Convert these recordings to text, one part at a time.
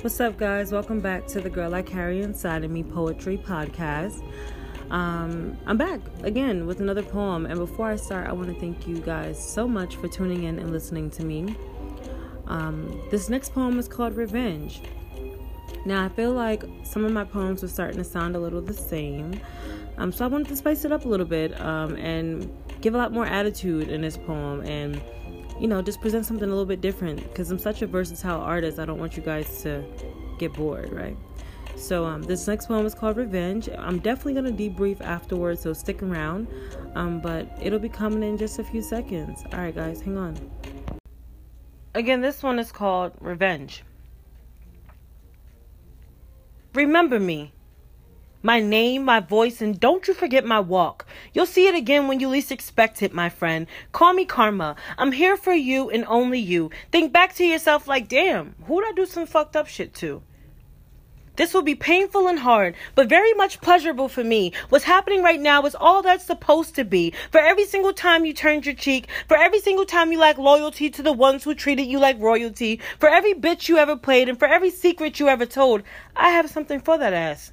What's up, guys? Welcome back to the Girl I Carry Inside of Me Poetry Podcast. Um, I'm back again with another poem, and before I start, I want to thank you guys so much for tuning in and listening to me. Um, this next poem is called Revenge. Now, I feel like some of my poems were starting to sound a little the same, um, so I wanted to spice it up a little bit um, and give a lot more attitude in this poem and you know, just present something a little bit different because I'm such a versatile artist. I don't want you guys to get bored, right? So um, this next poem is called Revenge. I'm definitely gonna debrief afterwards, so stick around. Um, but it'll be coming in just a few seconds. All right, guys, hang on. Again, this one is called Revenge. Remember me my name, my voice, and don't you forget my walk. You'll see it again when you least expect it, my friend. Call me Karma. I'm here for you and only you. Think back to yourself like, damn, who'd I do some fucked up shit to? This will be painful and hard, but very much pleasurable for me. What's happening right now is all that's supposed to be. For every single time you turned your cheek, for every single time you lack loyalty to the ones who treated you like royalty, for every bitch you ever played, and for every secret you ever told, I have something for that ass.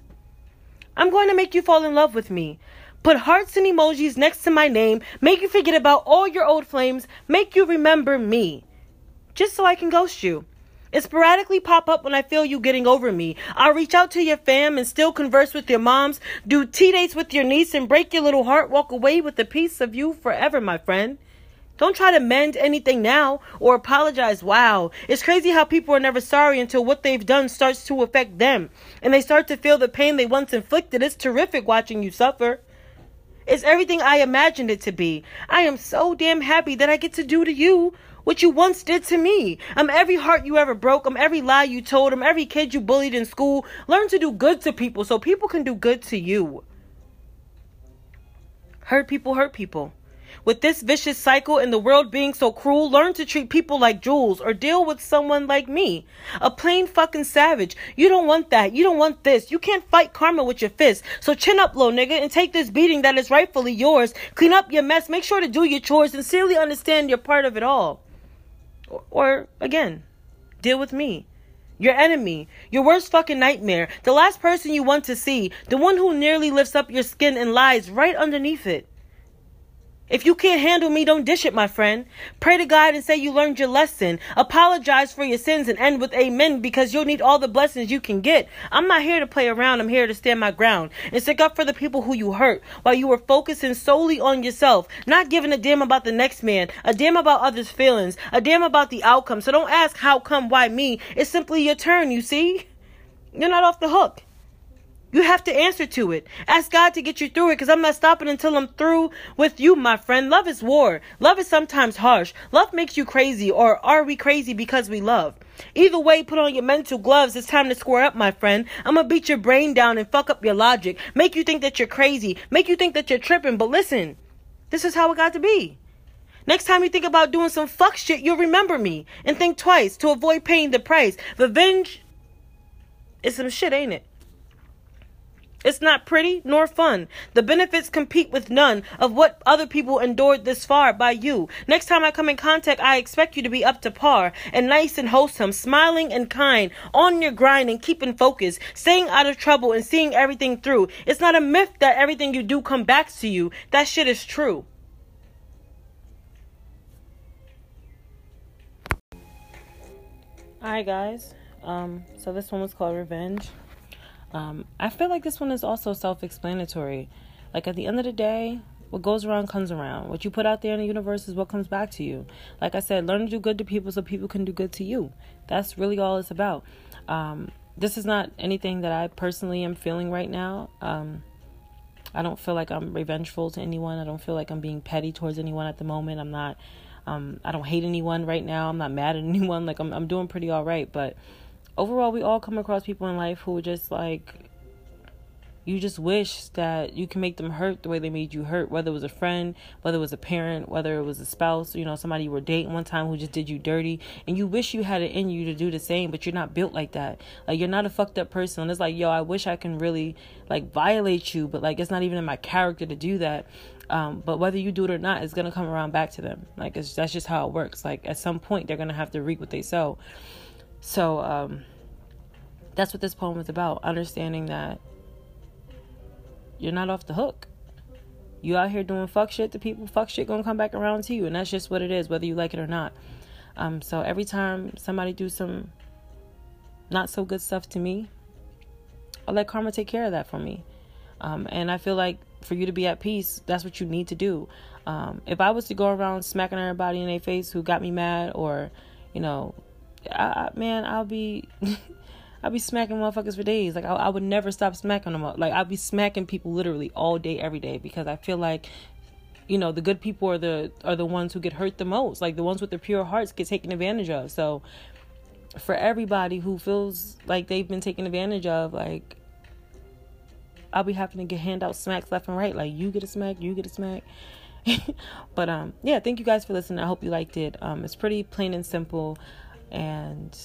I'm going to make you fall in love with me. Put hearts and emojis next to my name, make you forget about all your old flames, make you remember me. Just so I can ghost you. It sporadically pop up when I feel you getting over me. I'll reach out to your fam and still converse with your moms, do tea dates with your niece and break your little heart, walk away with a piece of you forever, my friend. Don't try to mend anything now or apologize. Wow. It's crazy how people are never sorry until what they've done starts to affect them and they start to feel the pain they once inflicted. It's terrific watching you suffer. It's everything I imagined it to be. I am so damn happy that I get to do to you what you once did to me. I'm every heart you ever broke. I'm every lie you told. I'm every kid you bullied in school. Learn to do good to people so people can do good to you. Hurt people hurt people. With this vicious cycle and the world being so cruel, learn to treat people like jewels or deal with someone like me. A plain fucking savage. You don't want that. You don't want this. You can't fight karma with your fists. So chin up, low nigga, and take this beating that is rightfully yours. Clean up your mess. Make sure to do your chores. And sincerely understand you're part of it all. Or, or again, deal with me. Your enemy, your worst fucking nightmare, the last person you want to see, the one who nearly lifts up your skin and lies right underneath it. If you can't handle me, don't dish it, my friend. Pray to God and say you learned your lesson. Apologize for your sins and end with amen because you'll need all the blessings you can get. I'm not here to play around. I'm here to stand my ground and stick up for the people who you hurt while you were focusing solely on yourself, not giving a damn about the next man, a damn about others' feelings, a damn about the outcome. So don't ask how come, why me. It's simply your turn, you see? You're not off the hook. You have to answer to it. Ask God to get you through it because I'm not stopping until I'm through with you, my friend. Love is war. Love is sometimes harsh. Love makes you crazy, or are we crazy because we love? Either way, put on your mental gloves. It's time to square up, my friend. I'm gonna beat your brain down and fuck up your logic. Make you think that you're crazy. Make you think that you're tripping. But listen, this is how it got to be. Next time you think about doing some fuck shit, you'll remember me and think twice to avoid paying the price. Revenge is some shit, ain't it? It's not pretty nor fun. The benefits compete with none of what other people endured this far by you. Next time I come in contact, I expect you to be up to par and nice and wholesome, smiling and kind, on your grind and keeping focus, staying out of trouble and seeing everything through. It's not a myth that everything you do come back to you. That shit is true. Alright guys, um, so this one was called Revenge. Um, I feel like this one is also self explanatory. Like at the end of the day, what goes around comes around. What you put out there in the universe is what comes back to you. Like I said, learn to do good to people so people can do good to you. That's really all it's about. Um, this is not anything that I personally am feeling right now. Um, I don't feel like I'm revengeful to anyone. I don't feel like I'm being petty towards anyone at the moment. I'm not. Um, I don't hate anyone right now. I'm not mad at anyone. Like I'm, I'm doing pretty all right. But overall we all come across people in life who just like you just wish that you can make them hurt the way they made you hurt whether it was a friend whether it was a parent whether it was a spouse you know somebody you were dating one time who just did you dirty. And you wish you had it in you to do the same but you're not built like that. Like you're not a fucked up person. And it's like yo i wish i can really like violate you but like it's not even in my character to do that. Um, but whether you do it or not it's gonna come around back to them. Like that's just how it works. Like at some point they're gonna have to reap what they sow so, um, that's what this poem is about. Understanding that you're not off the hook. You out here doing fuck shit to people, fuck shit gonna come back around to you, and that's just what it is, whether you like it or not. Um, so every time somebody do some not so good stuff to me, I let karma take care of that for me. Um, and I feel like for you to be at peace, that's what you need to do. Um, if I was to go around smacking everybody in their face who got me mad, or you know, I, man, I'll be. I'll be smacking motherfuckers for days. Like I, I would never stop smacking them. up. Like I'll be smacking people literally all day, every day, because I feel like, you know, the good people are the are the ones who get hurt the most. Like the ones with the pure hearts get taken advantage of. So, for everybody who feels like they've been taken advantage of, like I'll be having to get hand out smacks left and right. Like you get a smack, you get a smack. but um, yeah, thank you guys for listening. I hope you liked it. Um, it's pretty plain and simple, and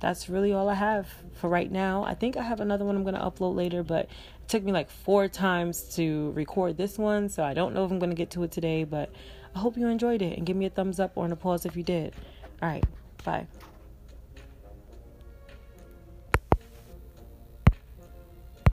that's really all I have for right now. I think I have another one I'm going to upload later, but it took me like four times to record this one, so I don't know if I'm going to get to it today, but I hope you enjoyed it and give me a thumbs up or an applause if you did. All right, bye.